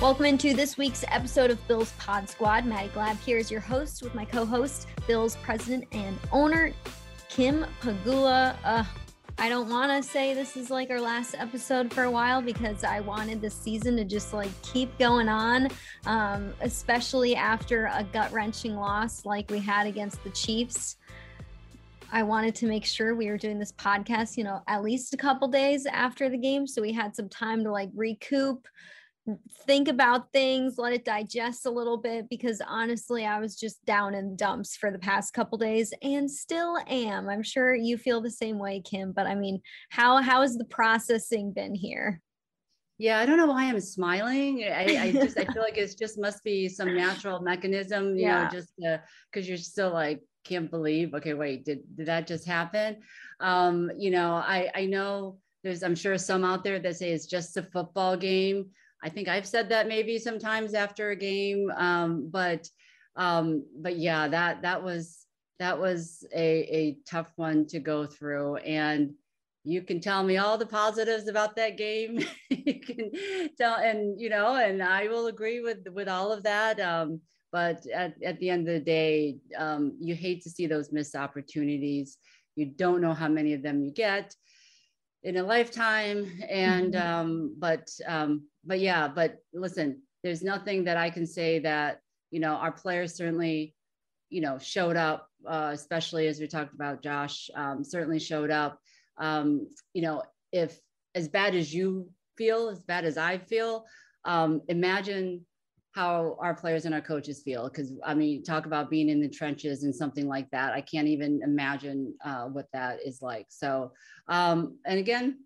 Welcome into this week's episode of Bills Pod Squad. Maddie Glab here is your host with my co-host, Bills president and owner, Kim Pegula. Uh, I don't want to say this is like our last episode for a while because I wanted this season to just like keep going on, um, especially after a gut wrenching loss like we had against the Chiefs. I wanted to make sure we were doing this podcast, you know, at least a couple days after the game. So we had some time to like recoup, think about things, let it digest a little bit because honestly, I was just down in dumps for the past couple days and still am. I'm sure you feel the same way, Kim, but I mean, how how has the processing been here? Yeah, I don't know why I'm smiling. I, I just I feel like it's just must be some natural mechanism, you yeah. know, just because you're still like can't believe. Okay, wait, did did that just happen? Um, you know, I I know there's I'm sure some out there that say it's just a football game. I think I've said that maybe sometimes after a game, um, but um, but yeah, that that was that was a, a tough one to go through, and you can tell me all the positives about that game. you can tell, and you know, and I will agree with with all of that. Um, but at, at the end of the day, um, you hate to see those missed opportunities. You don't know how many of them you get in a lifetime and mm-hmm. um but um but yeah but listen there's nothing that i can say that you know our players certainly you know showed up uh, especially as we talked about josh um, certainly showed up um, you know if as bad as you feel as bad as i feel um, imagine how our players and our coaches feel because i mean talk about being in the trenches and something like that. I can't even imagine uh, what that is like. So um, and again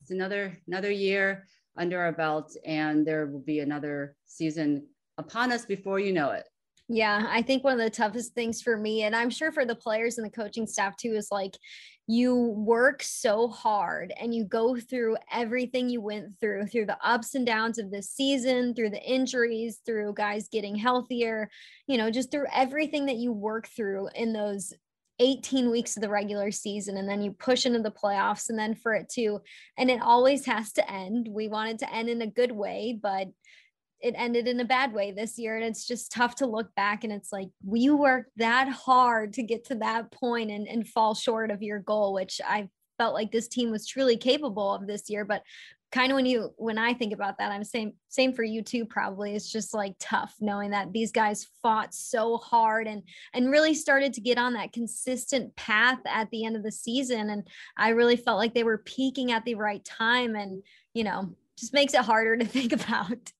it's another another year under our belt and there will be another season upon us before you know it yeah, I think one of the toughest things for me, and I'm sure for the players and the coaching staff too, is like you work so hard and you go through everything you went through, through the ups and downs of this season, through the injuries, through guys getting healthier, you know, just through everything that you work through in those 18 weeks of the regular season and then you push into the playoffs and then for it to and it always has to end. We want it to end in a good way but it ended in a bad way this year and it's just tough to look back and it's like you worked that hard to get to that point and, and fall short of your goal which i felt like this team was truly capable of this year but kind of when you when i think about that i'm same same for you too probably. It's just like tough knowing that these guys fought so hard and and really started to get on that consistent path at the end of the season and i really felt like they were peaking at the right time and you know just makes it harder to think about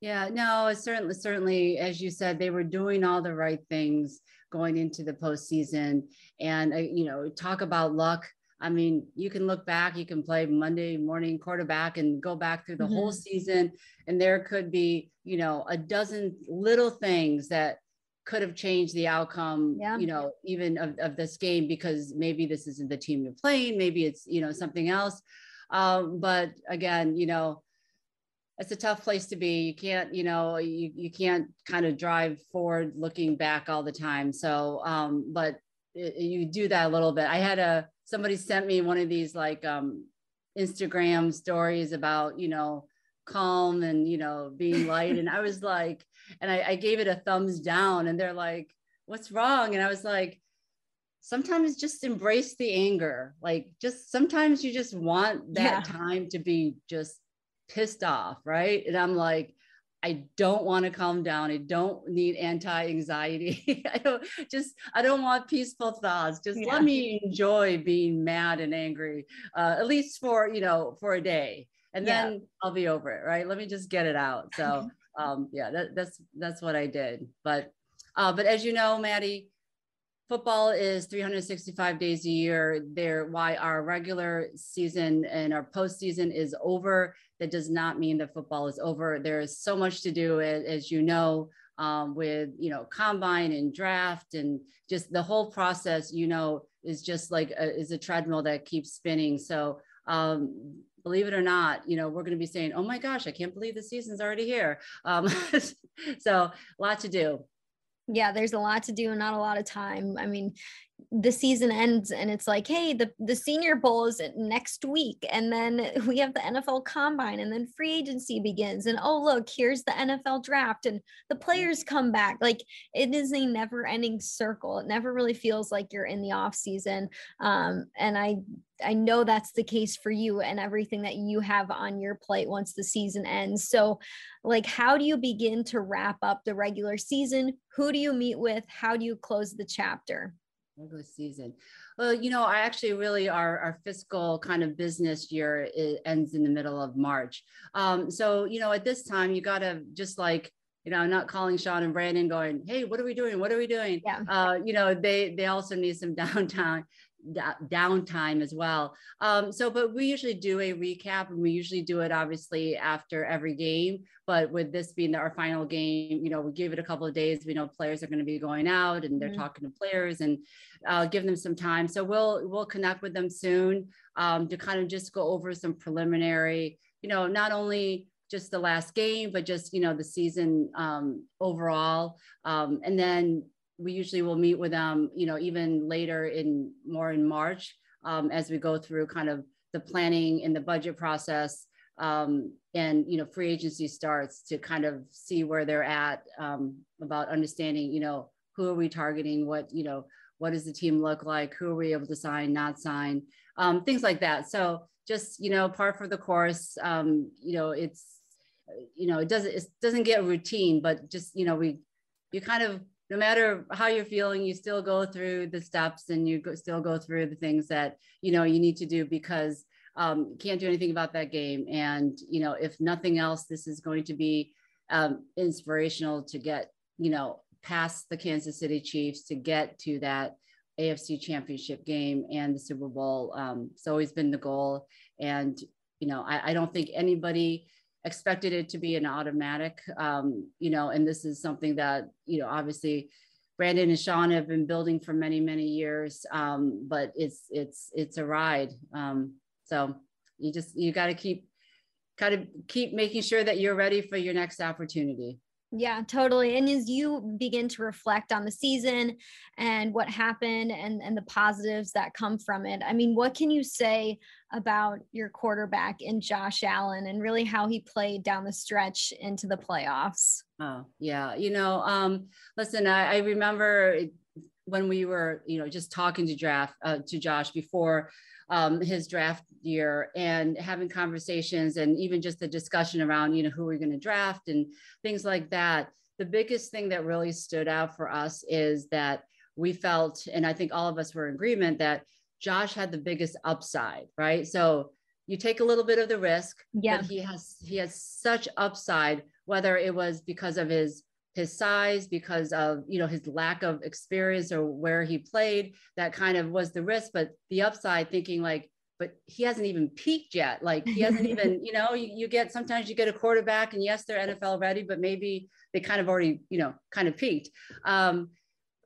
yeah, no, certainly, certainly, as you said, they were doing all the right things going into the postseason. And, uh, you know, talk about luck. I mean, you can look back, you can play Monday morning quarterback and go back through the mm-hmm. whole season. And there could be, you know, a dozen little things that could have changed the outcome, yeah. you know, even of, of this game because maybe this isn't the team you're playing, maybe it's, you know, something else. Um, but again, you know, it's a tough place to be. You can't, you know, you, you can't kind of drive forward looking back all the time. So, um, but it, you do that a little bit. I had a, somebody sent me one of these like um, Instagram stories about, you know, calm and, you know, being light. and I was like, and I, I gave it a thumbs down and they're like, what's wrong? And I was like, sometimes just embrace the anger. Like just sometimes you just want that yeah. time to be just pissed off, right? And I'm like, I don't want to calm down. I don't need anti-anxiety. I don't just I don't want peaceful thoughts. Just yeah. let me enjoy being mad and angry, uh, at least for you know for a day, and then yeah. I'll be over it. Right? Let me just get it out. So um, yeah, that, that's that's what I did. But uh, but as you know, Maddie, football is 365 days a year. There, why our regular season and our postseason is over. That does not mean that football is over. There is so much to do, as you know, um, with you know combine and draft and just the whole process. You know, is just like a, is a treadmill that keeps spinning. So. Um, believe it or not, you know, we're going to be saying, "Oh my gosh, I can't believe the season's already here." Um, so, a lot to do yeah, there's a lot to do and not a lot of time. I mean, the season ends and it's like hey the, the senior bowl is next week and then we have the nfl combine and then free agency begins and oh look here's the nfl draft and the players come back. Like it is a never ending circle. It never really feels like you're in the off season. Um, and i i know that's the case for you and everything that you have on your plate once the season ends so like how do you begin to wrap up the regular season who do you meet with how do you close the chapter regular season. Well, you know, I actually really our our fiscal kind of business year ends in the middle of March. Um, so you know, at this time, you got to just like you know, I'm not calling Sean and Brandon going, hey, what are we doing? What are we doing? Yeah. Uh, you know, they they also need some downtime downtime as well. Um, so, but we usually do a recap and we usually do it obviously after every game. But with this being our final game, you know, we give it a couple of days. We know players are going to be going out and they're mm-hmm. talking to players and uh, give them some time. So we'll we'll connect with them soon um, to kind of just go over some preliminary, you know, not only just the last game, but just you know the season um, overall. Um, and then we usually will meet with them, you know, even later in more in March um, as we go through kind of the planning and the budget process. Um, and you know, free agency starts to kind of see where they're at um, about understanding, you know, who are we targeting, what you know, what does the team look like, who are we able to sign, not sign, um, things like that. So just you know, part for the course. Um, you know, it's you know, it doesn't it doesn't get routine, but just you know, we you kind of no matter how you're feeling, you still go through the steps and you go, still go through the things that you know you need to do because um, can't do anything about that game. And you know, if nothing else, this is going to be um, inspirational to get you know past the Kansas City Chiefs to get to that AFC Championship game and the Super Bowl. Um, it's always been the goal, and you know, I, I don't think anybody expected it to be an automatic, um, you know, and this is something that, you know, obviously Brandon and Sean have been building for many, many years, um, but it's, it's, it's a ride. Um, so you just, you got to keep, kind of keep making sure that you're ready for your next opportunity. Yeah, totally. And as you begin to reflect on the season and what happened and, and the positives that come from it, I mean, what can you say about your quarterback in Josh Allen and really how he played down the stretch into the playoffs? Oh, yeah. You know, um, listen, I, I remember when we were, you know, just talking to draft uh, to Josh before um, his draft year and having conversations and even just the discussion around, you know, who we're going to draft and things like that. The biggest thing that really stood out for us is that we felt, and I think all of us were in agreement that Josh had the biggest upside, right? So you take a little bit of the risk, yeah. but he has he has such upside, whether it was because of his his size because of you know his lack of experience or where he played that kind of was the risk. But the upside thinking like but he hasn't even peaked yet. Like he hasn't even you know you, you get sometimes you get a quarterback and yes they're nfl ready but maybe they kind of already you know kind of peaked. Um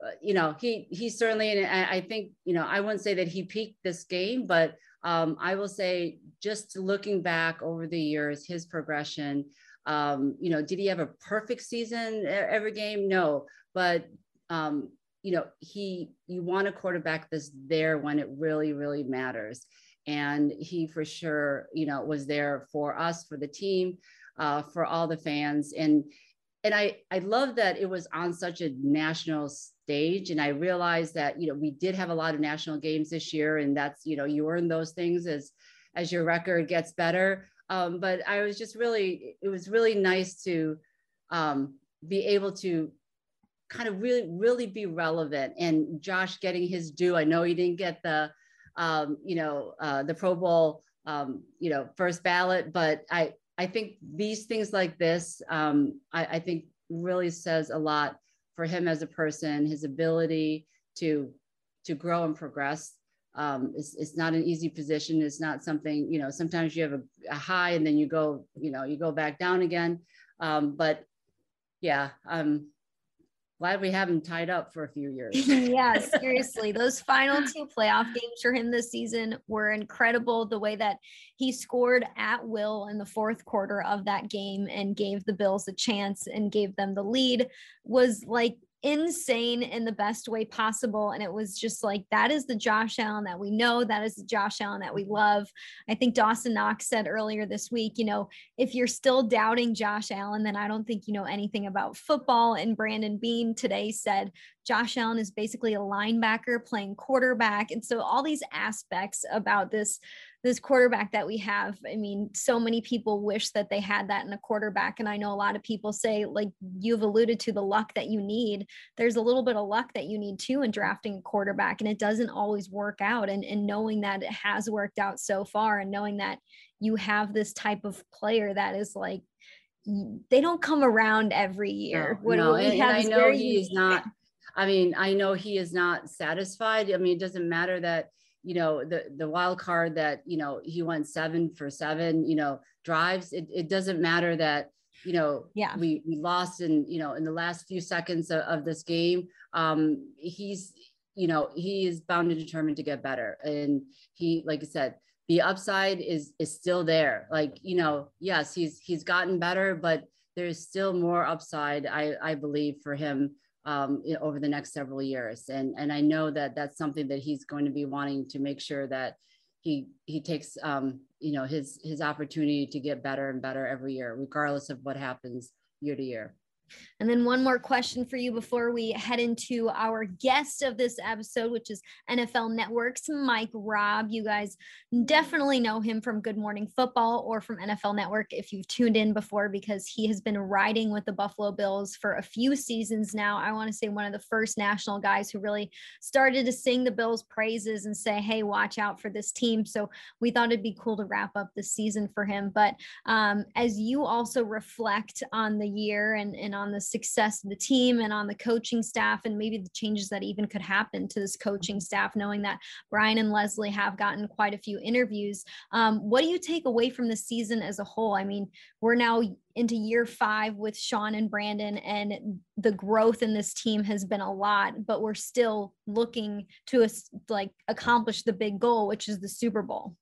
uh, you know he he certainly and I, I think you know i wouldn't say that he peaked this game but um, I will say, just looking back over the years, his progression, um, you know, did he have a perfect season every game? No, but um, you know, he you want a quarterback that's there when it really, really matters. And he for sure, you know, was there for us, for the team, uh, for all the fans. And and I I love that it was on such a national stage. And I realized that, you know, we did have a lot of national games this year, and that's, you know, you earn those things as as your record gets better. Um, but I was just really, it was really nice to um, be able to kind of really, really be relevant. And Josh getting his due. I know he didn't get the, um, you know, uh, the Pro Bowl, um, you know, first ballot, but I, I think these things like this, um, I, I think really says a lot for him as a person, his ability to to grow and progress um, it's, it's not an easy position. It's not something, you know, sometimes you have a, a high and then you go, you know, you go back down again. Um, but yeah, I'm glad we have him tied up for a few years. yeah, seriously. Those final two playoff games for him this season were incredible. The way that he scored at will in the fourth quarter of that game and gave the Bills a chance and gave them the lead was like insane in the best way possible. And it was just like, that is the Josh Allen that we know. That is the Josh Allen that we mm-hmm. love. I think Dawson Knox said earlier this week, you know, if you're still doubting Josh Allen, then I don't think you know anything about football. And Brandon Beane today said Josh Allen is basically a linebacker playing quarterback. And so all these aspects about this this quarterback that we have. I mean, so many people wish that they had that in a quarterback. And I know a lot of people say, like you've alluded to the luck that you need. There's a little bit of luck that you need too in drafting a quarterback. And it doesn't always work out. And, and knowing that it has worked out so far and knowing that you have this type of player that is like they don't come around every year. No, what, no. and, and I know he's not I mean, I know he is not satisfied. I mean, it doesn't matter that you know the the wild card that you know he went seven for seven you know drives. It, it doesn't matter that you know yeah. we we lost in you know in the last few seconds of, of this game. Um he's you know he is bound and determined to get better. And he like i said the upside is is still there. Like you know yes he's he's gotten better but there's still more upside i i believe for him um, over the next several years. And, and I know that that's something that he's going to be wanting to make sure that he, he takes, um, you know, his, his opportunity to get better and better every year, regardless of what happens year to year. And then one more question for you before we head into our guest of this episode, which is NFL Network's Mike Rob. You guys definitely know him from Good Morning Football or from NFL Network if you've tuned in before, because he has been riding with the Buffalo Bills for a few seasons now. I want to say one of the first national guys who really started to sing the Bills' praises and say, hey, watch out for this team. So we thought it'd be cool to wrap up the season for him. But um, as you also reflect on the year and, and on the success of the team and on the coaching staff and maybe the changes that even could happen to this coaching staff, knowing that Brian and Leslie have gotten quite a few interviews. Um, what do you take away from the season as a whole? I mean, we're now into year five with Sean and Brandon, and the growth in this team has been a lot, but we're still looking to like accomplish the big goal, which is the Super Bowl.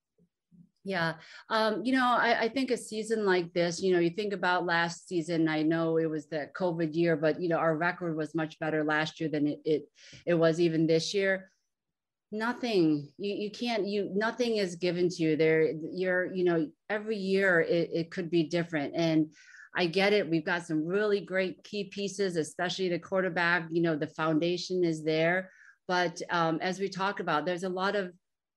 Yeah. Um, you know, I, I, think a season like this, you know, you think about last season, I know it was the COVID year, but you know, our record was much better last year than it it, it was even this year. Nothing, you, you can't, you nothing is given to you there. You're, you know, every year it, it could be different. And I get it. We've got some really great key pieces, especially the quarterback, you know, the foundation is there. But um, as we talk about, there's a lot of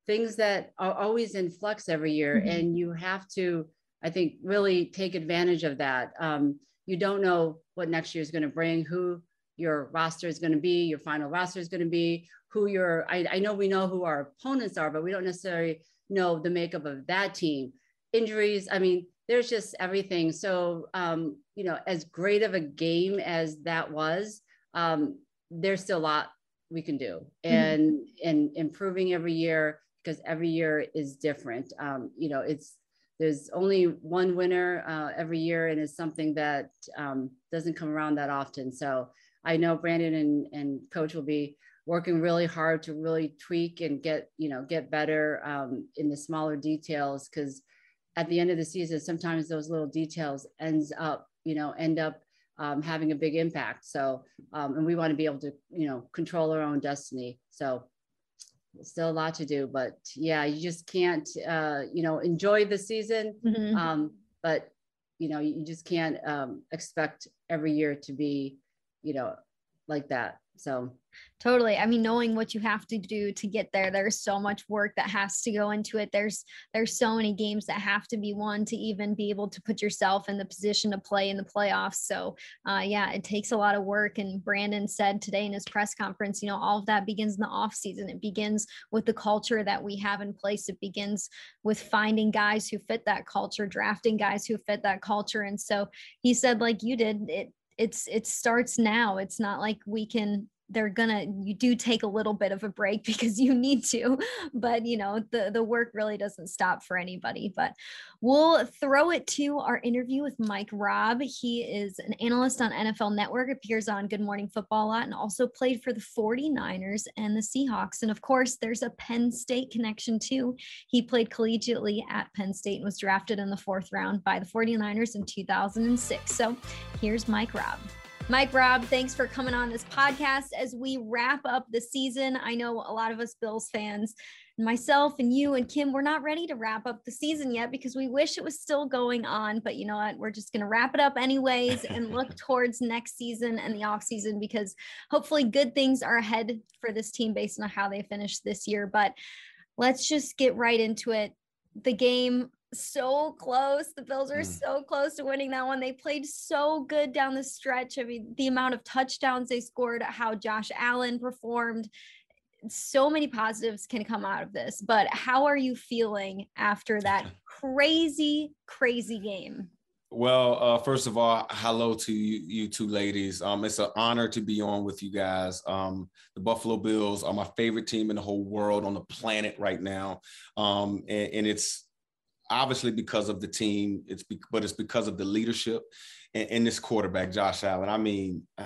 things that are always in flux every year mm-hmm. and you have to i think really take advantage of that um, you don't know what next year is going to bring who your roster is going to be your final roster is going to be who your I, I know we know who our opponents are but we don't necessarily know the makeup of that team injuries i mean there's just everything so um, you know as great of a game as that was um, there's still a lot we can do mm-hmm. and mm-hmm. and improving every year because every year is different. Um, you know, it's there's only one winner uh, every year, and it's something that um, doesn't come around that often. So I know Brandon and, and Coach will be working really hard to really tweak and get you know get better um, in the smaller details because at the end of the season, sometimes those little details ends up you know end up um, having a big impact. So, um, and we want to be able to, you know, control our own destiny. So still a lot to do but yeah you just can't uh, you know enjoy the season mm-hmm. um, but you know you just can't um, expect every year to be you know like that so. Totally. I mean knowing what you have to do to get there there's so much work that has to go into it. There's there's so many games that have to be won to even be able to put yourself in the position to play in the playoffs. So uh, yeah it takes a lot of work. And brandon said today in his press conference you know all of that begins in the off season. It begins with the culture that we have in place. It begins with finding guys who fit that culture drafting guys who fit that culture. And so he said like you did it it's it starts now. It's not like we can they're gonna you do take a little bit of a break because you need to but you know the the work really doesn't stop for anybody but we'll throw it to our interview with mike rob. He is an analyst on nfl network appears on good morning football a lot and also played for the 49ers and the seahawks and of course there's a penn state connection too. He played collegiately at penn state and was drafted in the fourth round by the 49ers in 2006 so here's mike rob Mike Rob, thanks for coming on this podcast as we wrap up the season. I know a lot of us Bills fans, myself and you and Kim, we're not ready to wrap up the season yet because we wish it was still going on. But you know what? We're just going to wrap it up anyways and look towards next season and the off season because hopefully good things are ahead for this team based on how they finished this year. But let's just get right into it. The game so close. The Bills are mm. so close to winning that one. They played so good down the stretch. I mean, the amount of touchdowns they scored, how Josh Allen performed, so many positives can come out of this. But how are you feeling after that crazy, crazy game? Well, uh, first of all, hello to you, you two ladies. Um, it's an honor to be on with you guys. Um, the Buffalo Bills are my favorite team in the whole world on the planet right now, um, and, and, it's obviously because of the team. It's be, but it's because of the leadership and, and this quarterback, Josh Allen. I mean, uh,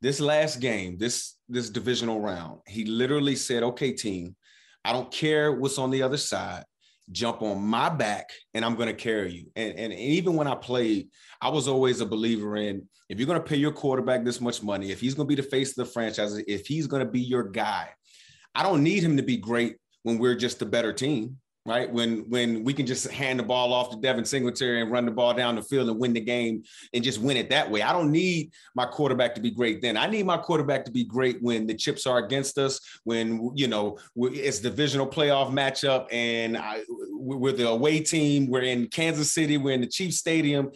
this last game, this this divisional round, he literally said, "Okay, team, I don't care what's on the other side. Jump on my back, and I'm going to carry you." And, and even when I played, I was always a believer in if you're going to pay your quarterback this much money, if he's going to be the face of the franchise, if he's going to be your guy, I don't need him to be great when we're just a better team right? When when we can just hand the ball off to Devin Singletary and run the ball down the field and win the game and just win it that way. I don't need my quarterback to be great then. I need my quarterback to be great when the chips are against us, when you know it's divisional playoff matchup and I, we're the away team. We're in Kansas City. We're in the Chiefs Stadium.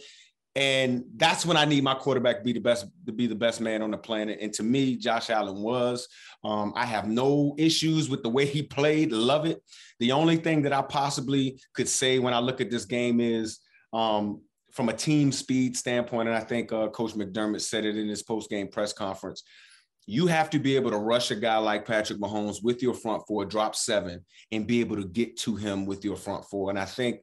And that's when I need my quarterback to be the best, to be the best man on the planet. And to me, Josh Allen was. Um, I have no issues with the way he played. Love it. The only thing that I possibly could say when I look at this game is um, from a team speed standpoint, and I think uh, Coach McDermott said it in his post game press conference. You have to be able to rush a guy like Patrick Mahomes with your front four, drop seven, and be able to get to him with your front four. And I think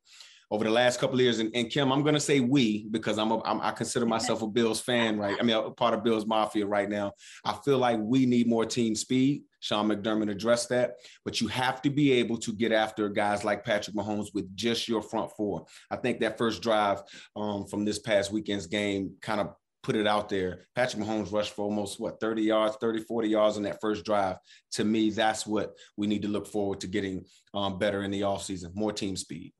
over the last couple of years. And, and Kim, I'm going to say we because I'm, a, I'm I consider myself a Bills fan, right? I mean, a part of Bills Mafia right now. I feel like we need more team speed. Sean McDermott addressed that, but you have to be able to get after guys like Patrick Mahomes with just your front four. I think that first drive um, from this past weekend's game kind of put it out there. Patrick Mahomes rushed for almost what 30 yards, 30, 40 yards on that first drive. To me, that's what we need to look forward to getting um, better in the offseason, more team speed.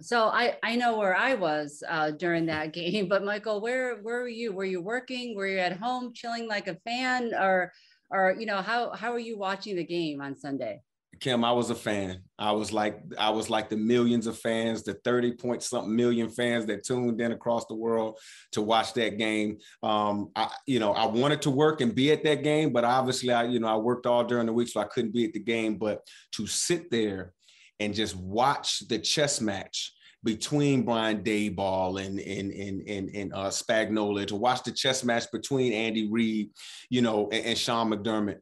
So I I know where I was uh, during that game, but Michael, where where were you? Were you working? Were you at home chilling like a fan, or or you know how how are you watching the game on Sunday? Kim, I was a fan. I was like I was like the millions of fans, the 30 point something million fans that tuned in across the world to watch that game. Um, I, you know, I wanted to work and be at that game, but obviously I, you know, I worked all during the week, so I couldn't be at the game. But to sit there and just watch the chess match between Brian Daboll and and and and, and uh, Spagnuolo, to watch the chess match between Andy Reid, you know, and, and Sean McDermott.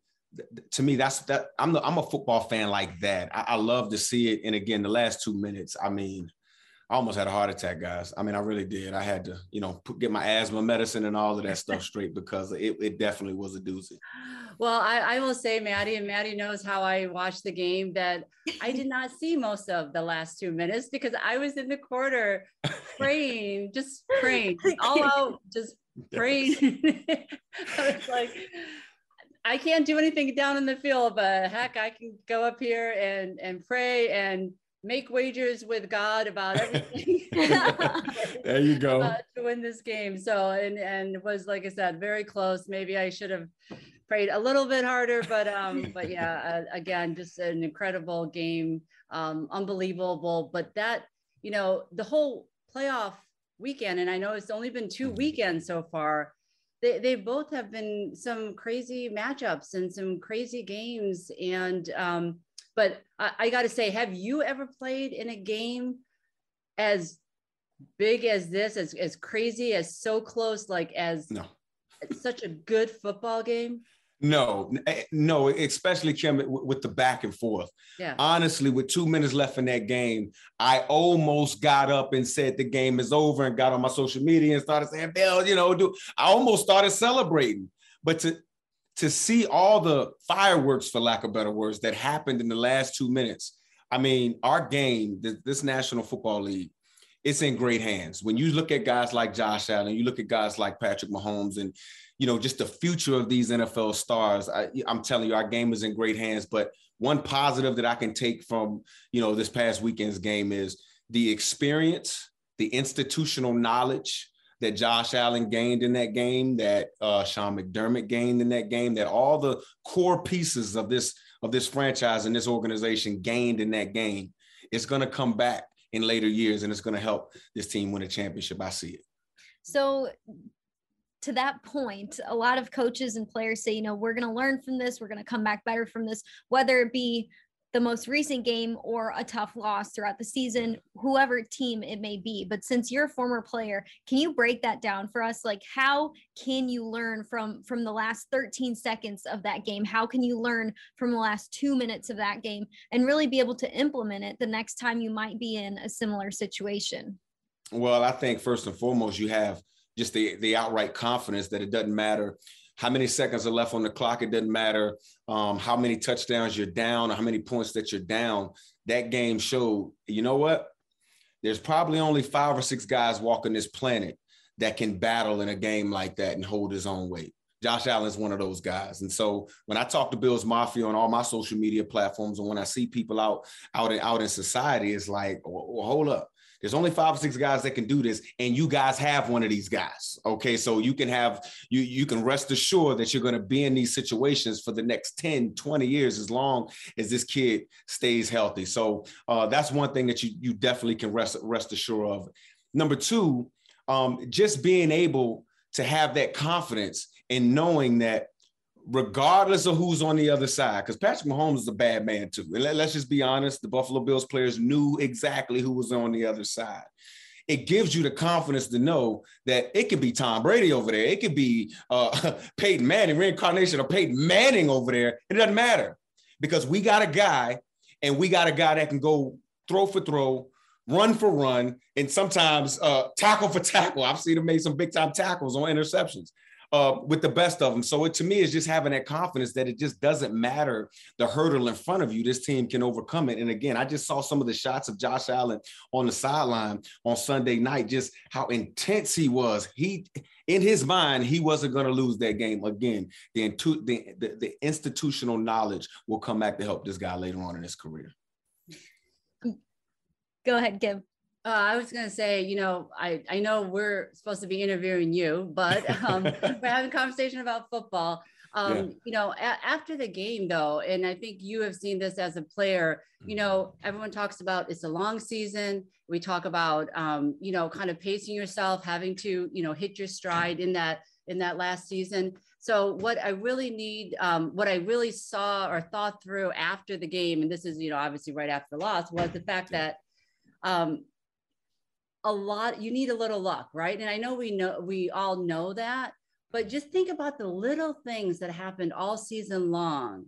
To me, that's that. I'm the, I'm a football fan like that. I, I love to see it. And again, the last two minutes, I mean, I almost had a heart attack, guys. I mean, I really did. I had to, you know, put, get my asthma medicine and all of that stuff straight because it, it definitely was a doozy. Well, I, I will say, Maddie, and Maddie knows how I watched the game, that I did not see most of the last two minutes because I was in the corner praying, just praying, all out, just praying. I was like, I can't do anything down in the field, but heck, I can go up here and and pray and make wagers with God about everything. there you go. Uh, to win this game. So and and was like I said, very close. Maybe I should have prayed a little bit harder, but um, but yeah, uh, again, just an incredible game, um, unbelievable. But that you know the whole playoff weekend, and I know it's only been two weekends so far. They, they both have been some crazy matchups and some crazy games and um, but I, I got to say, have you ever played in a game as big as this, as, as crazy, as so close, like as no. such a good football game? No, eh, no, especially Kim with the back and forth. Yeah. Honestly, with two minutes left in that game, I almost got up and said the game is over and got on my social media and started saying, Bill, you know, do I almost started celebrating. But to to see all the fireworks, for lack of better words, that happened in the last two minutes. I mean, our game, this National Football League, it's in great hands. When you look at guys like Josh Allen, you look at guys like Patrick Mahomes, and you know, just the future of these NFL stars. I, I'm telling you, our game is in great hands. But one positive that I can take from, you know, this past weekend's game is the experience, the institutional knowledge that Josh Allen gained in that game, that uh, Sean McDermott gained in that game, that all the core pieces of this of this franchise and this organization gained in that game, it's going to come back in later years and it's going to help this team win a championship. I see it. So to that point, a lot of coaches and players say, you know, we're going to learn from this, we're going to come back better from this, whether it be the most recent game or a tough loss throughout the season, whoever team it may be. But since you're a former player, can you break that down for us? Like how can you learn from from the last 13 seconds of that game? How can you learn from the last 2 minutes of that game and really be able to implement it the next time you might be in a similar situation? Well, I think first and foremost you have just the the outright confidence that it doesn't matter how many seconds are left on the clock. It doesn't matter um, how many touchdowns you're down or how many points that you're down. That game showed, you know what? There's probably only five or six guys walking this planet that can battle in a game like that and hold his own weight. Josh Allen's one of those guys. And so when I talk to Bills Mafia on all my social media platforms, and when I see people out out in, out in society, it's like, well, hold up. There's only five or six guys that can do this, and you guys have one of these guys. Okay, so you can have you you can rest assured that you're going to be in these situations for the next 10, 20 years as long as this kid stays healthy. So uh, that's one thing that you you definitely can rest rest assured of. Number two, um, just being able to have that confidence and knowing that regardless of who's on the other side, because Patrick Mahomes is a bad man too. And let, us just be honest, the Buffalo Bills players knew exactly who was on the other side. It gives you the confidence to know that it could be Tom Brady over there. It could be uh, Peyton Manning, reincarnation of Peyton Manning over there. It doesn't matter because we got a guy and we got a guy that can go throw for throw, run for run, and sometimes uh, tackle for tackle. I've seen him make some big time tackles on interceptions uh, with the best of them. So it to me is just having that confidence that it just doesn't matter the hurdle in front of you. This team can overcome it. And again, I just saw some of the shots of Josh Allen on the sideline on Sunday night, just how intense he was. He in his mind, he wasn't going to lose that game again. The, the, the, the institutional knowledge will come back to help this guy later on in his career. Go ahead, Kim. Uh, I was going to say, you know, I, I know we're supposed to be interviewing you, but um, we're having a conversation about football. Um, yeah. You know, a- after the game, though, and I think you have seen this as a player, you know, everyone talks about it's a long season. We talk about, um, you know, kind of pacing yourself, having to, you know, hit your stride in that in that last season. So what I really need, um, what I really saw or thought through after the game, and this is, you know, obviously right after the loss, was the fact that um, a lot you need a little luck right? And i know we know we all know that but just think about the little things that happened all season long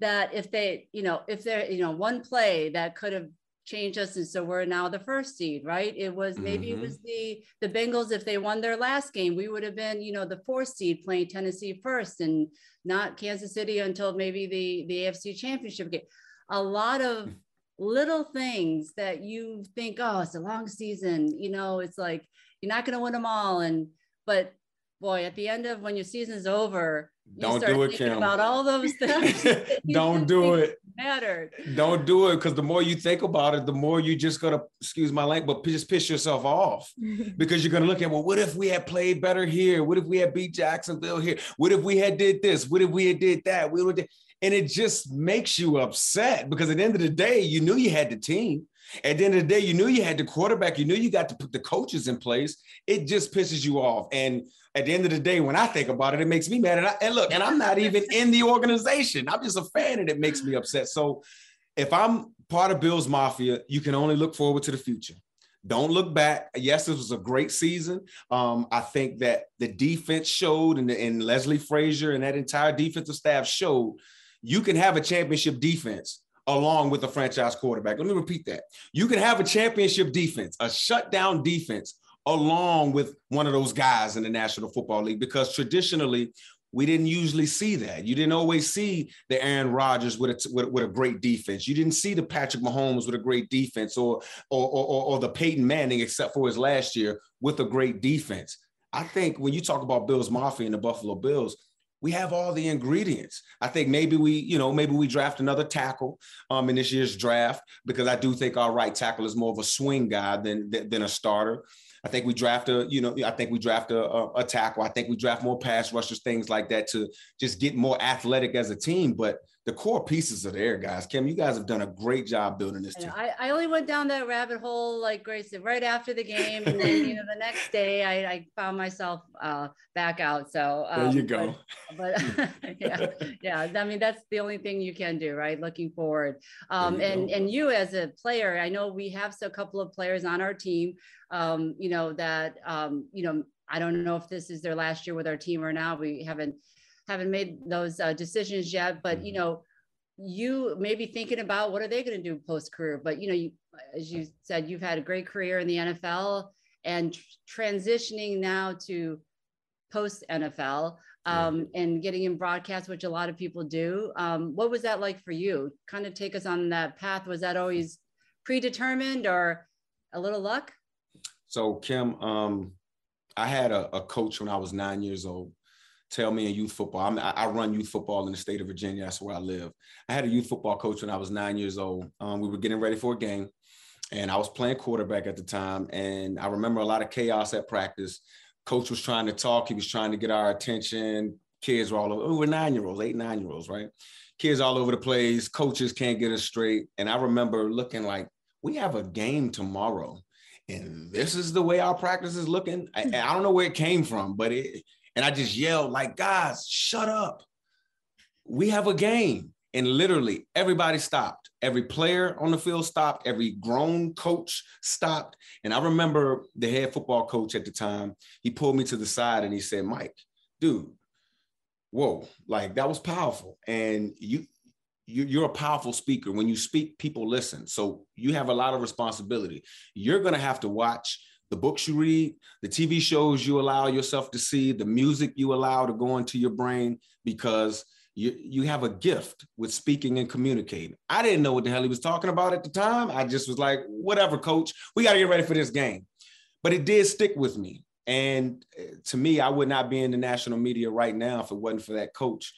that if they you know if they're you know one play that could have changed us and so we're now the first seed right? It was maybe mm-hmm. it was the the bengals if they won their last game we would have been you know the fourth seed playing tennessee first and not kansas city until maybe the the afc championship game. A lot of little things that you think, oh, it's a long season. You know, it's like you're not going to win them all. And, but boy, at the end of when your season's over, don't do it, Kim. About all those things. don't do it. Mattered. Don't do it because the more you think about it, the more you just gonna excuse my language, but just piss yourself off because you're gonna look at well, what if we had played better here? What if we had beat Jacksonville here? What if we had did this? What if we had did that? We would and it just makes you upset because at the end of the day, you knew you had the team. At the end of the day, you knew you had the quarterback. You knew you got to put the coaches in place. It just pisses you off. And at the end of the day, when I think about it, it makes me mad. And, I, and look, and I'm not even in the organization. I'm just a fan, and it makes me upset. So if I'm part of Bill's Mafia, you can only look forward to the future. Don't look back. Yes, this was a great season. Um, I think that the defense showed, and, and Leslie Frazier and that entire defensive staff showed you can have a championship defense along with a franchise quarterback. Let me repeat that. You can have a championship defense, a shutdown defense, along with one of those guys in the National Football League, because traditionally, we didn't usually see that. You didn't always see the Aaron Rodgers with a, with, with, a great defense. You didn't see the Patrick Mahomes with a great defense or, or, or, or the Peyton Manning, except for his last year, with a great defense. I think when you talk about Bills Mafia and the Buffalo Bills, we have all the ingredients. I think maybe we, you know, maybe we draft another tackle um, in this year's draft because I do think our right tackle is more of a swing guy than than a starter. I think we draft a, you know, I think we draft a, a, a tackle. I think we draft more pass rushers, things like that to just get more athletic as a team. But the core pieces are there, guys. Kim, you guys have done a great job building this team. I, I only went down that rabbit hole, like Grace said, right after the game, and then you know the next day I, I found myself uh, back out. So um, there you go. But, but yeah, yeah. I mean that's the only thing you can do, right? Looking forward. Um, and go. and you as a player, I know we have a couple of players on our team. Um, you know that um, you know I don't know if this is their last year with our team or not. We haven't haven't made those uh, decisions yet, but you mm-hmm. know, you may be thinking about what are they going to do post career. But you know, you, as you said, you've had a great career in the NFL and transitioning now to post NFL um, and getting in broadcast, which a lot of people do. Um, what was that like for you? Kind of take us on that path. Was that always predetermined or a little luck? So Kim, um, I had a, a coach when I was nine years old tell me in youth football. I'm, i run youth football in the state of Virginia. That's where I live. I had a youth football coach when I was nine years old. Um, we were getting ready for a game, and I was playing quarterback at the time. And I remember a lot of chaos at practice. Coach was trying to talk. He was trying to get our attention. Kids were all over. We were nine year olds, eight nine year olds, right? Kids all over the place. Coaches can't get us straight. And I remember looking like we have a game tomorrow and this is the way our practice is looking. I, I, don't know where it came from, but it and I just yelled, like, guys, shut up. We have a game. And literally everybody stopped. Every player on the field stopped. Every grown coach stopped. And I remember the head football coach at the time, he pulled me to the side and he said, Mike, dude, whoa, like that was powerful. And you, you are a powerful speaker. When you speak, people listen. So you have a lot of responsibility. You're going to have to watch the books you read, the TV shows you allow yourself to see, the music you allow to go into your brain, because you, you have a gift with speaking and communicating. I didn't know what the hell he was talking about at the time. I just was like, whatever, coach, we got to get ready for this game. But it did stick with me. And uh, to me, I would not be in the national media right now if it wasn't for that coach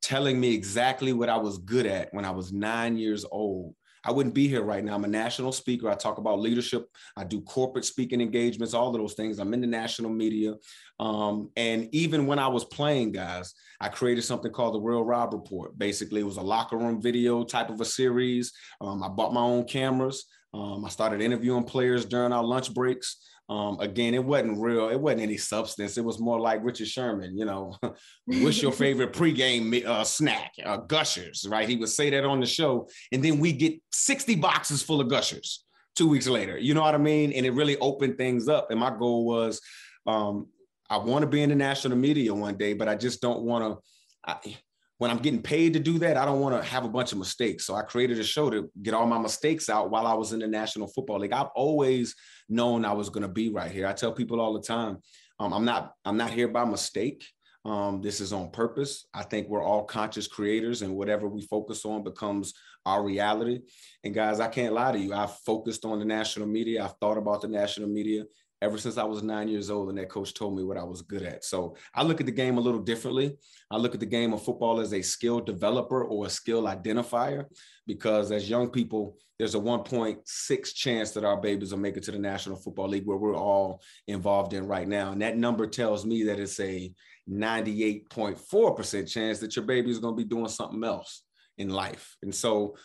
telling me exactly what I was good at when I was nine years old I wouldn't be here right now. I'm a national speaker. I talk about leadership. I do corporate speaking engagements, all of those things. I'm in the national media. Um, and even when I was playing, guys, I created something called the Real Rob Report. Basically, it was a locker room video type of a series. Um, I bought my own cameras. Um, I started interviewing players during our lunch breaks. Um, again, it wasn't real. It wasn't any substance. It was more like Richard Sherman. You know, what's your favorite pregame uh, snack? Uh, gushers, right? He would say that on the show, and then we get sixty boxes full of gushers two weeks later. You know what I mean? And it really opened things up. And my goal was, um, I want to be in the national media one day, but I just don't want to when I'm getting paid to do that, I don't want to have a bunch of mistakes. So I created a show to get all my mistakes out while I was in the National Football League. I've always known I was going to be right here. I tell people all the time, um, I'm not I'm not here by mistake. Um, this is on purpose. I think we're all conscious creators, and whatever we focus on becomes our reality. And guys, I can't lie to you. I've focused on the national media. I've thought about the national media ever since I was nine years old, and that coach told me what I was good at. So I look at the game a little differently. I look at the game of football as a skill developer or a skill identifier, because as young people, there's a 1.6 chance that our babies will make it to the National Football League, where we're all involved in right now. And that number tells me that it's a 98.4% chance that your baby is going to be doing something else in life. And so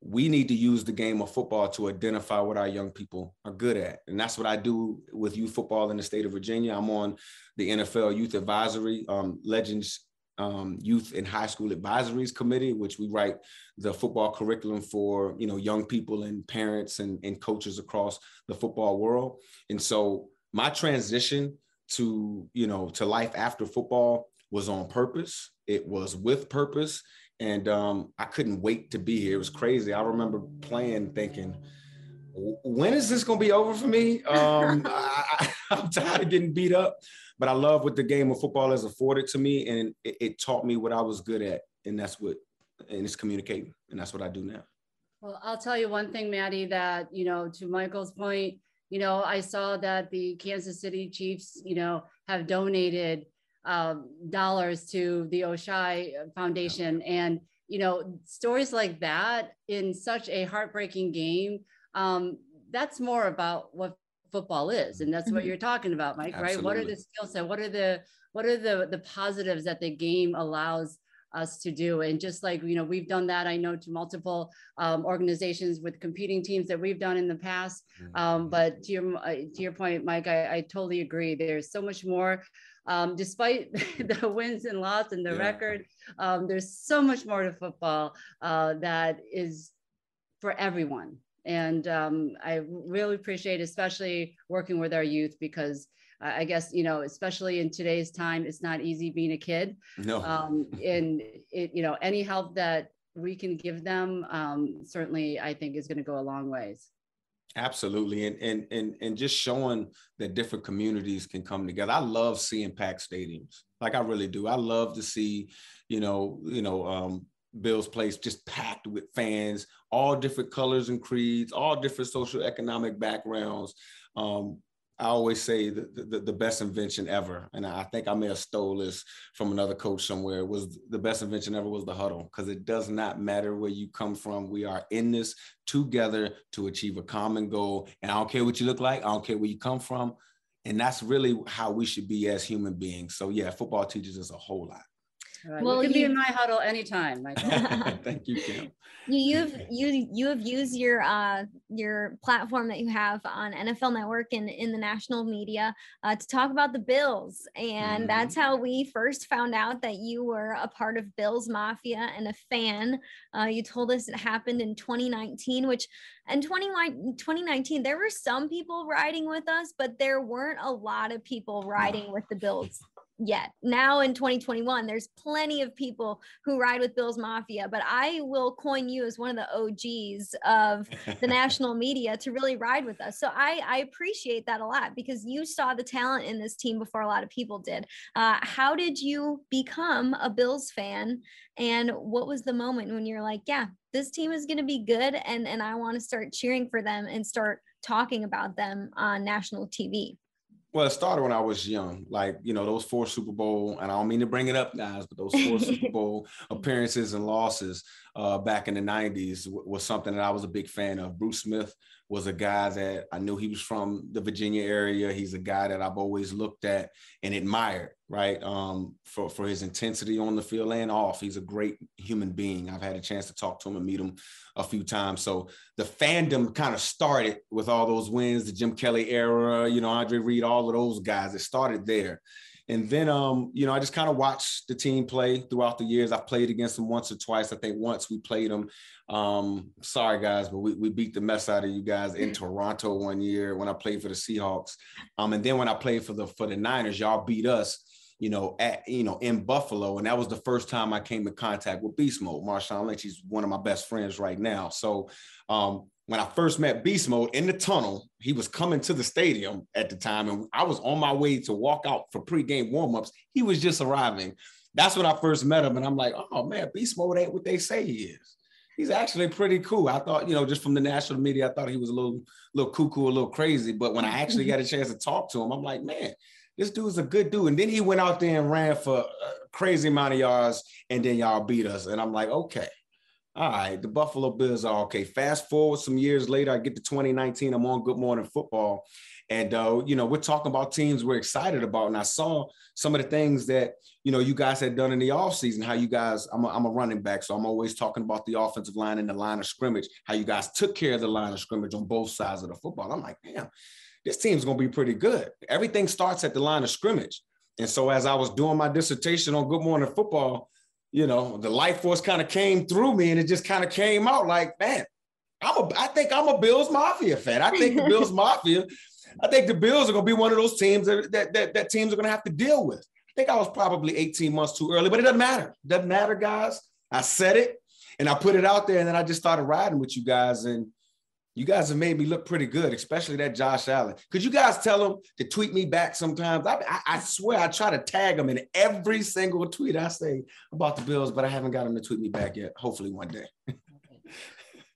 we need to use the game of football to identify what our young people are good at. And that's what I do with youth football in the state of Virginia. I'm on the NFL Youth Advisory, um, Legends um, Youth and High School Advisories Committee, which we write the football curriculum for, you know, young people and parents and, and coaches across the football world. And so my transition to, you know, to life after football was on purpose. It was with purpose and um, I couldn't wait to be here. It was crazy. I remember playing, thinking, "When is this going to be over for me?" Um, I, am tired of getting beat up, but I love what the game of football has afforded to me, and it, it taught me what I was good at, and that's what, and it's communicating, and that's what I do now. Well, I'll tell you one thing, Maddie, that you know, to Michael's point, you know, I saw that the Kansas City Chiefs, you know, have donated um, dollars to the Oishei Foundation. And, you know, stories like that in such a heartbreaking game, um, that's more about what football is. And that's what mm-hmm. you're talking about, Mike, Absolutely. right? What are the skill set? What are the, what are the, the positives that the game allows us to do. And just like, you know, we've done that, I know to multiple um, organizations with competing teams that we've done in the past. Um, mm-hmm. but to your, uh, to your point, Mike, I, I totally agree. There's so much more um, despite the wins and losses and the yeah. record, um, there's so much more to football uh, that is for everyone. And um, I really appreciate, especially working with our youth, because I guess you know, especially in today's time, it's not easy being a kid. No. Um, and it, you know, any help that we can give them, um, certainly, I think is going to go a long ways. Absolutely, and and and and just showing that different communities can come together. I love seeing packed stadiums, like I really do. I love to see, you know, you know, um, Bills place just packed with fans, all different colors and creeds, all different social economic backgrounds. Um, I always say the, the, the, best invention ever, and I think I may have stole this from another coach somewhere. Was the best invention ever was the huddle because it does not matter where you come from. We are in this together to achieve a common goal, and I don't care what you look like. I don't care where you come from, and that's really how we should be as human beings. So yeah, football teaches us a whole lot. Right. Well, you can you, be in my huddle anytime. Thank you, Kim. You, you've you you have used your uh your platform that you have on NFL Network and in the national media uh, to talk about the Bills, and mm-hmm. that's how we first found out that you were a part of Bills Mafia and a fan. Uh, you told us it happened in 2019, which in 20, 2019 there were some people riding with us, but there weren't a lot of people riding with the Bills yet. Now in 2021, there's plenty of people who ride with Bill's Mafia, but I will coin you as one of the OGs of the national media to really ride with us. So I, I appreciate that a lot because you saw the talent in this team before a lot of people did. Uh, how did you become a Bills fan? And what was the moment when you're like, yeah, this team is going to be good and, and I want to start cheering for them and start talking about them on national TV? Well, it started when I was young, like you know those four Super Bowl, and I don't mean to bring it up, guys, but those four Super Bowl appearances and losses uh, back in the '90s w- was something that I was a big fan of. Bruce Smith was a guy that I knew he was from the Virginia area. He's a guy that I've always looked at and admired, right? Um, for, for his intensity on the field and off. He's a great human being. I've had a chance to talk to him and meet him a few times. So the fandom kind of started with all those wins, the Jim Kelly era, you know, Andre Reed, all of those guys. It started there. And then, um, you know, I just kind of watched the team play throughout the years. I've played against them once or twice. I think once we played them. Um, sorry, guys, but we, we beat the mess out of you guys in Toronto one year when I played for the Seahawks. Um, and then when I played for the for the Niners, y'all beat us you know, at you know, in Buffalo. And that was the first time I came in contact with Beast Mode. Marshawn Lynch, he's one of my best friends right now. So um, when I first met Beast Mode in the tunnel, he was coming to the stadium at the time, and I was on my way to walk out for pregame warmups. He was just arriving. That's when I first met him, and I'm like, oh man, Beast Mode ain't what they say he is. He's actually pretty cool. I thought, you know, just from the national media, I thought he was a little, little cuckoo, a little crazy. But when I actually got a chance to talk to him, I'm like, man, this dude's a good dude. And then he went out there and ran for crazy amount of yards, and then y'all beat us. And I'm like, okay, all right, the Buffalo Bills are okay. Fast forward some years later, I get to 2019. I'm on Good Morning Football. And, uh, you know, we're talking about teams we're excited about. And I saw some of the things that, you know, you guys had done in the offseason, how you guys, I'm a, I'm a running back. So I'm always talking about the offensive line and the line of scrimmage, how you guys took care of the line of scrimmage on both sides of the football. I'm like, damn, this team's going to be pretty good. Everything starts at the line of scrimmage. And so as I was doing my dissertation on Good Morning Football, you know, the life force kind of came through me and it just kind of came out like, man, I'm a, I think I'm a Bills Mafia fan. I think the Bills Mafia, I think the Bills are going to be one of those teams that, that, that, that teams are going to have to deal with. I think I was probably 18 months too early, but it doesn't matter. It doesn't matter, guys. I said it and I put it out there and then I just started riding with you guys. And you guys have made me look pretty good, especially that Josh Allen. Could you guys tell him to tweet me back sometimes? I, I, swear I try to tag him in every single tweet I say about the Bills, but I haven't got him to tweet me back yet. Hopefully one day.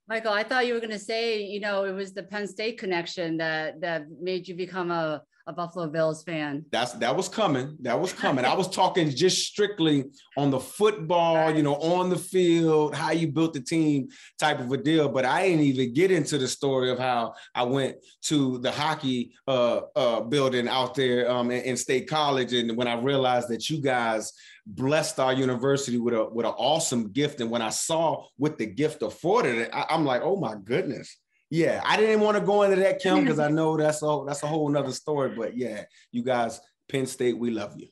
Michael, I thought you were going to say, you know, it was the Penn State connection that that made you become a a Buffalo Bills fan. That's that was coming. That was coming. I was talking just strictly on the football, you know, on the field, how you built the team type of a deal. But I didn't even get into the story of how I went to the hockey uh, uh, building out there um, in, in State College, and when I realized that you guys blessed our university with a with an awesome gift, and when I saw what the gift afforded, I, I'm like, oh my goodness yeah, I didn't want to go into that, Kim, because I know that's a that's a whole nother story. But yeah, you guys, Penn State, we love you.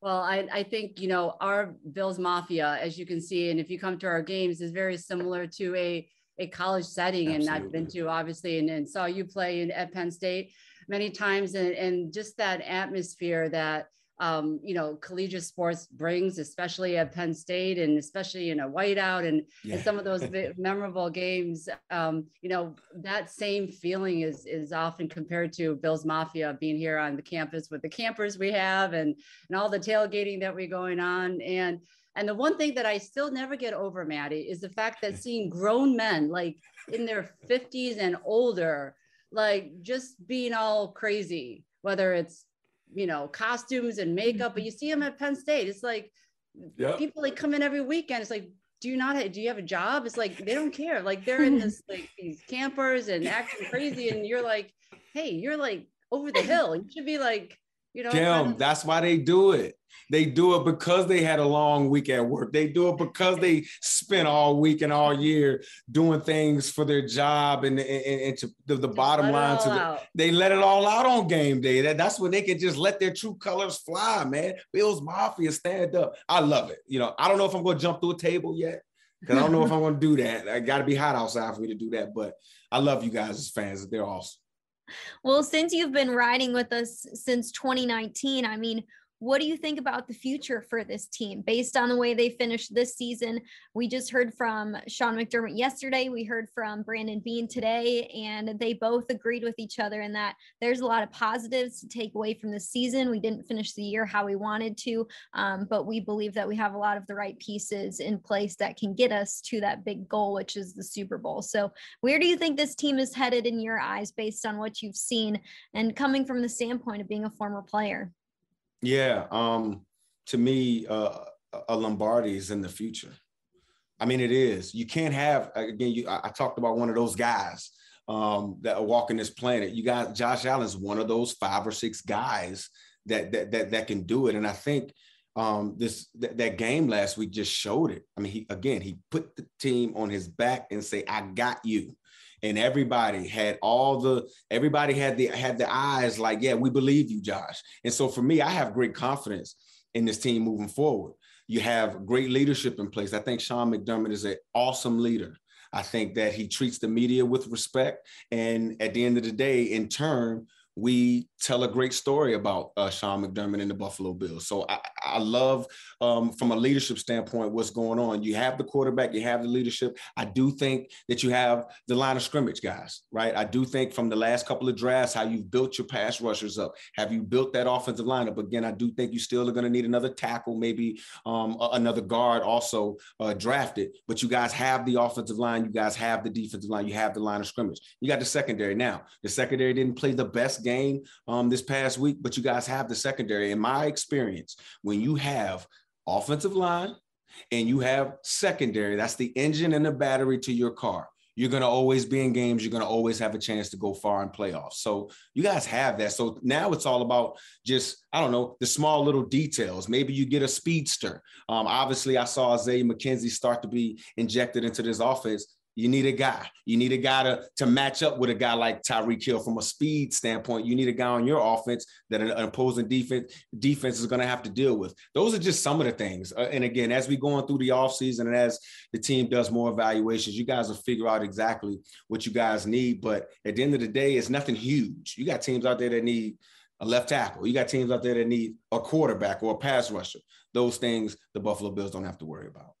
Well, I, I think you know our Bills Mafia, as you can see, and if you come to our games, is very similar to a a college setting. Absolutely. And I've been to obviously and, and saw you play in at Penn State many times, and, and just that atmosphere that um, you know, collegiate sports brings, especially at Penn State and especially in a whiteout and, yeah. and some of those memorable games. Um, you know, that same feeling is is often compared to Bills Mafia being here on the campus with the campers we have and and all the tailgating that we're going on. And and the one thing that I still never get over, Maddie, is the fact that seeing grown men like in their 50s and older, like just being all crazy, whether it's you know, costumes and makeup, but mm-hmm. you see them at Penn State. It's like yep. people like come in every weekend. It's like, do you not have, do you have a job? It's like they don't care. Like they're in this like these campers and acting crazy, and you're like, hey, you're like over the hill. You should be like you know, Kim, kind of- that's why they do it. They do it because they had a long week at work. They do it because they spent all week and all year doing things for their job and, and, and to the, the bottom line to the, they let it all out on game day. That, that's when they can just let their true colors fly, man. Bills Mafia stand up. I love it. You know, I don't know if I'm gonna jump through a table yet. Because I don't know if I'm gonna do that. I gotta be hot outside for me to do that. But I love you guys as fans. They're awesome. Well, since you've been riding with us since 2019, I mean, what do you think about the future for this team based on the way they finished this season? We just heard from Sean McDermott yesterday. We heard from Brandon Beane today, and they both agreed with each other in that there's a lot of positives to take away from the season. We didn't finish the year how we wanted to, um, but we believe that we have a lot of the right pieces in place that can get us to that big goal, which is the Super Bowl. So, where do you think this team is headed in your eyes based on what you've seen and coming from the standpoint of being a former player? Yeah, um, to me, uh, a Lombardi is in the future. I mean, it is. You can't have again. You, I, talked about one of those guys um, that are walking this planet. You got Josh Allen's one of those five or six guys that that that, that can do it. And I think um, this th- that game last week just showed it. I mean, he again he put the team on his back and say, "I got you." And everybody had all the everybody had the had the eyes like yeah we believe you josh. And so for me i have great confidence in this team moving forward. You have great leadership in place. I think sean mcdermott is an awesome leader. I think that he treats the media with respect. And at the end of the day in turn we tell a great story about uh, Sean McDermott and the Buffalo Bills. So I, I love, um, from a leadership standpoint, what's going on. You have the quarterback, you have the leadership. I do think that you have the line of scrimmage guys, right? I do think from the last couple of drafts, how you've built your pass rushers up. Have you built that offensive lineup? Again, I do think you still are going to need another tackle, maybe um, another guard also uh, drafted. But you guys have the offensive line, you guys have the defensive line, you have the line of scrimmage. You got the secondary now. The secondary didn't play the best game um, this past week, but you guys have the secondary. In my experience, when you have offensive line and you have secondary, that's the engine and the battery to your car. You're going to always be in games. You're going to always have a chance to go far in playoffs. So you guys have that. So now it's all about just, I don't know, the small little details. Maybe you get a speedster. Um, obviously, I saw Isaiah McKenzie start to be injected into this offense. You need a guy. You need a guy to, to match up with a guy like Tyreek Hill from a speed standpoint. You need a guy on your offense that an, opposing defense defense is going to have to deal with. Those are just some of the things. Uh, and again, as we going through the offseason and as the team does more evaluations, you guys will figure out exactly what you guys need. But at the end of the day, it's nothing huge. You got teams out there that need a left tackle. You got teams out there that need a quarterback or a pass rusher. Those things the Buffalo Bills don't have to worry about.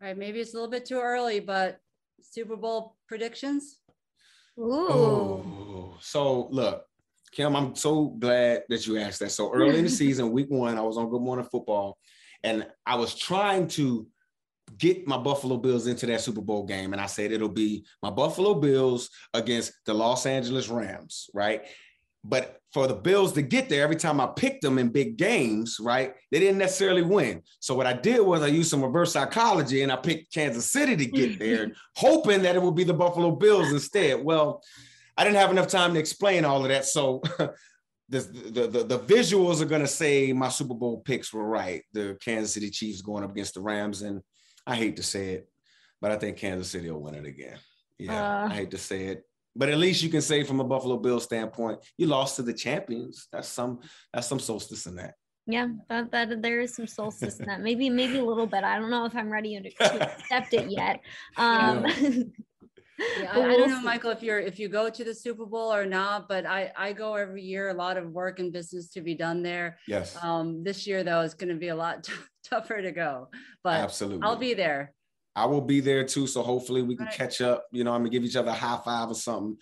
All right, maybe it's a little bit too early, but Super Bowl predictions? Ooh. Oh, so look, Kim, I'm so glad that you asked that. So early in the season, week one, I was on Good Morning Football, and I was trying to get my Buffalo Bills into that Super Bowl game. And I said it'll be my Buffalo Bills against the Los Angeles Rams, right? But for the Bills to get there, every time I picked them in big games, right, they didn't necessarily win. So what I did was I used some reverse psychology and I picked Kansas City to get there, hoping that it would be the Buffalo Bills instead. Well, I didn't have enough time to explain all of that. So the, the, the, the visuals are going to say my Super Bowl picks were right. The Kansas City Chiefs going up against the Rams. And I hate to say it, but I think Kansas City will win it again. Yeah, uh, I hate to say it but at least you can say from a Buffalo Bills standpoint, you lost to the champions. That's some that's some solstice in that. Yeah, that, that there is some solstice in that. Maybe maybe a little bit. I don't know if I'm ready to, to accept it yet. Um, yeah, I, I, don't know, Michael, if you're if you go to the Super Bowl or not, but I I go every year. A lot of work and business to be done there. Yes. Um, this year though, it's going to be a lot t- tougher to go, but absolutely, I'll be there. I will be there too. So hopefully we can right. catch up. You know, I'm gonna give each other a high five or something,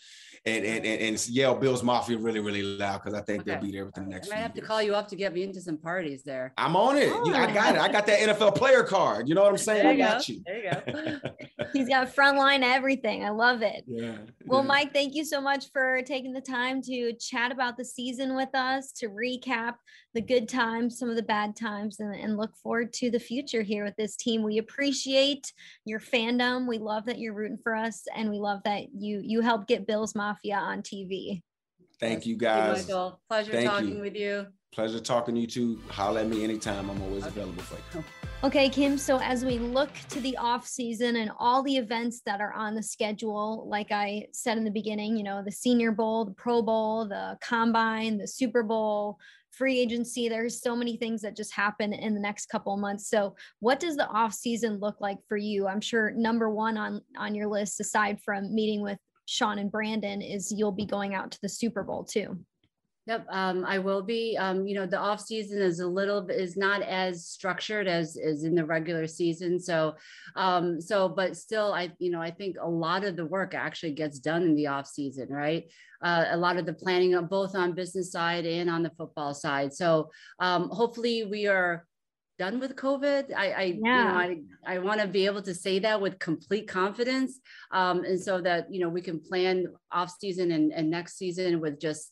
and and and, and yell Bills Mafia really really loud because I think okay. they'll be there within the next. I might have years. to call you up to get me into some parties there. I'm on it. Oh. You I got it. I got that NFL player card. You know what I'm saying? I got go. you. There you go. He's got frontline everything. I love it. Yeah. Well, yeah. Mike, thank you so much for taking the time to chat about the season with us, to recap the good times, some of the bad times, and, and look forward to the future here with this team. We appreciate your fandom. We love that you're rooting for us, and we love that you you help get Bills Mafia on TV. Thank you guys. Michael. Pleasure Thank talking you. with you. Pleasure talking to you too. Holler at me anytime. I'm always available for you. Okay, Kim. So as we look to the off season and all the events that are on the schedule, like I said in the beginning, you know, the Senior Bowl, the Pro Bowl, the Combine, the Super Bowl, free agency. There's so many things that just happen in the next couple months. So what does the off season look like for you? I'm sure number one on on your list aside from meeting with sean and brandon is you'll be going out to the super bowl too Yep, um, I will be. Um, you know, the off season is a little bit is not as structured as is in the regular season. So, um, so but still, I you know I think a lot of the work actually gets done in the off season, right? Uh, a lot of the planning, both on business side and on the football side. So, um, hopefully, we are done with COVID. I, I yeah. you know, I, I want to be able to say that with complete confidence. Um, and so that, you know, we can plan off season and, and next season with just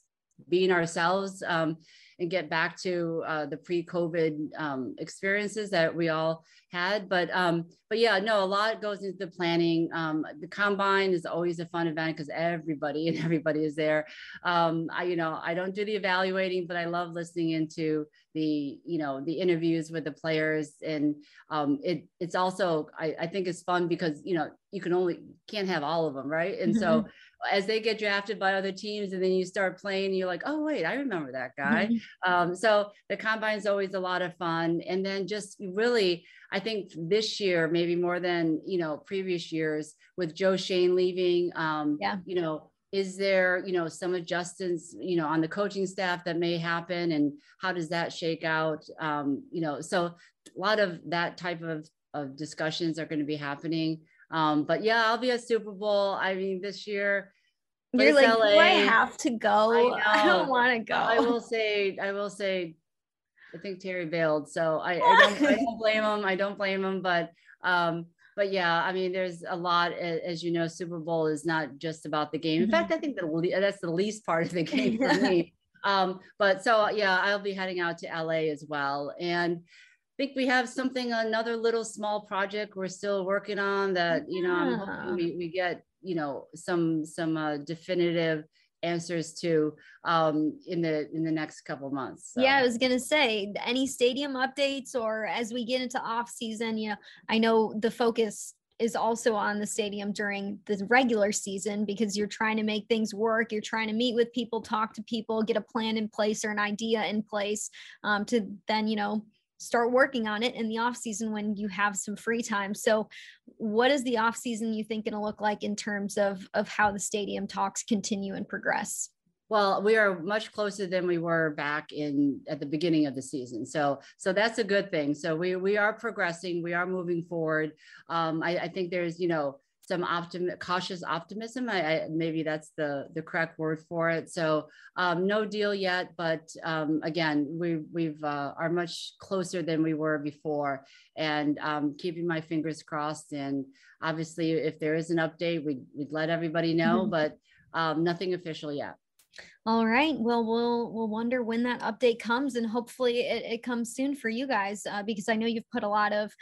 being ourselves um, and get back to uh, the pre-COVID um, experiences that we all had. But um, but yeah, no, a lot goes into the planning. Um, the combine is always a fun event because everybody and everybody is there. Um, I you know I don't do the evaluating, but I love listening into the you know the interviews with the players, and um, it it's also I, I think it's fun because you know you can only can't have all of them, right? And so as they get drafted by other teams and then you start playing you're like oh wait i remember that guy. Mm-hmm. um, so the combine is always a lot of fun. And then just really i think this year maybe more than you know previous years with joe schoen leaving um, yeah. you know is there you know some adjustments you know on the coaching staff that may happen and how does that shake out um, you know so a lot of that type of, of discussions are going to be happening um, but yeah, I'll be at Super Bowl. I mean, this year. You're like, LA. do I have to go? I, I don't want to go. I will say, I will say, I think Terry bailed, so I, I, don't, I don't blame him. I don't blame him, but um, but yeah, I mean, there's a lot. As you know, Super Bowl is not just about the game. In mm-hmm. fact, I think the that's the least part of the game for me. Um, but so yeah, I'll be heading out to LA as well, and I think we have something, another little small project we're still working on that, you know, I'm hoping we, we get, you know, some, some uh, definitive answers to um, in the in the next couple months. So. Yeah, I was gonna say any stadium updates or as we get into off season. You know, I know the focus is also on the stadium during the regular season because you're trying to make things work. You're trying to meet with people, talk to people, get a plan in place or an idea in place um, to then you know start working on it in the off season when you have some free time. So what is the off season you think going to look like in terms of of how the stadium talks continue and progress? Well, we are much closer than we were back in at the beginning of the season. So, so that's a good thing. So we we are progressing. We are moving forward. Um, I, I think there's you know some optim cautious optimism. I, I, maybe that's the the correct word for it. So um, no deal yet, but um, again, we we've uh, are much closer than we were before, and um, keeping my fingers crossed. And obviously, if there is an update, we'd, we'd let everybody know, mm-hmm. but um, nothing official yet. All right. Well, we'll we'll wonder when that update comes, and hopefully it, it comes soon for you guys, uh, because I know you've put a lot of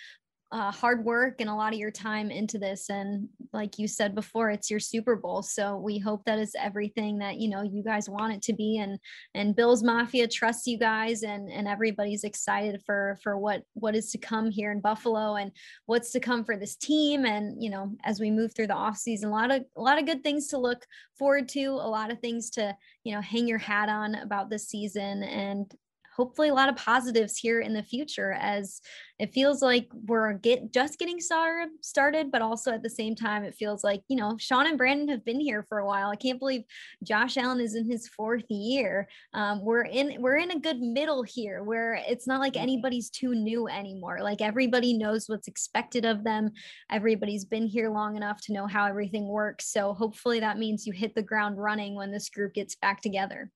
uh, hard work and a lot of your time into this. And like you said before it's your super bowl. So we hope that is everything that you know you guys want it to be. And and bills mafia trusts you guys and and everybody's excited for for what what is to come here in buffalo and what's to come for this team. And you know as we move through the off season a lot of a lot of good things to look forward to a lot of things to you know hang your hat on about this season. And hopefully a lot of positives here in the future as it feels like we're get just getting started started but also at the same time it feels like you know sean and brandon have been here for a while. I can't believe josh allen is in his fourth year. Um, we're in we're in a good middle here where it's not like anybody's too new anymore. Like everybody knows what's expected of them. Everybody's been here long enough to know how everything works. So hopefully that means you hit the ground running when this group gets back together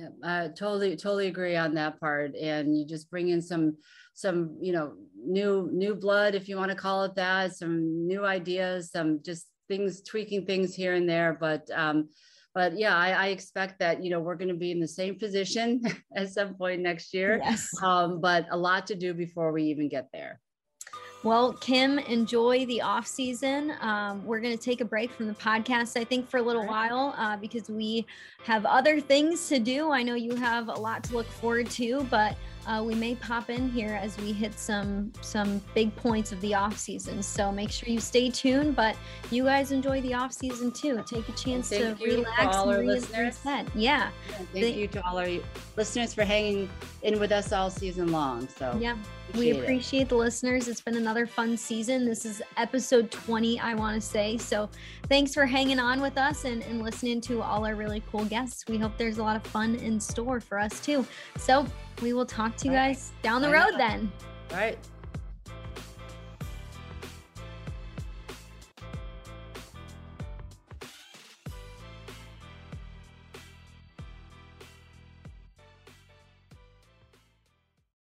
yeah, I totally, totally agree on that part. And you just bring in some, some, you know, new, new blood, if you want to call it that, some new ideas, some just things, tweaking things here and there. But, um, but yeah, I, I expect that, you know, we're going to be in the same position at some point next year. Yes. Um, but a lot to do before we even get there. Well, Kim, enjoy the off season. Um, we're going to take a break from the podcast, I think, for a little while uh, because we have other things to do. I know you have a lot to look forward to, but uh, we may pop in here as we hit some some big points of the off season. So make sure you stay tuned. But you guys enjoy the off season too. Take a chance to relax to and reset. Yeah. Thank They, you to all our listeners for hanging in with us all season long. So yeah. we appreciate it. the listeners. It's been another fun season. This is episode 20, I want to say. So thanks for hanging on with us and, and listening to all our really cool guests. We hope there's a lot of fun in store for us too. So we will talk to you guys down the road then. All right.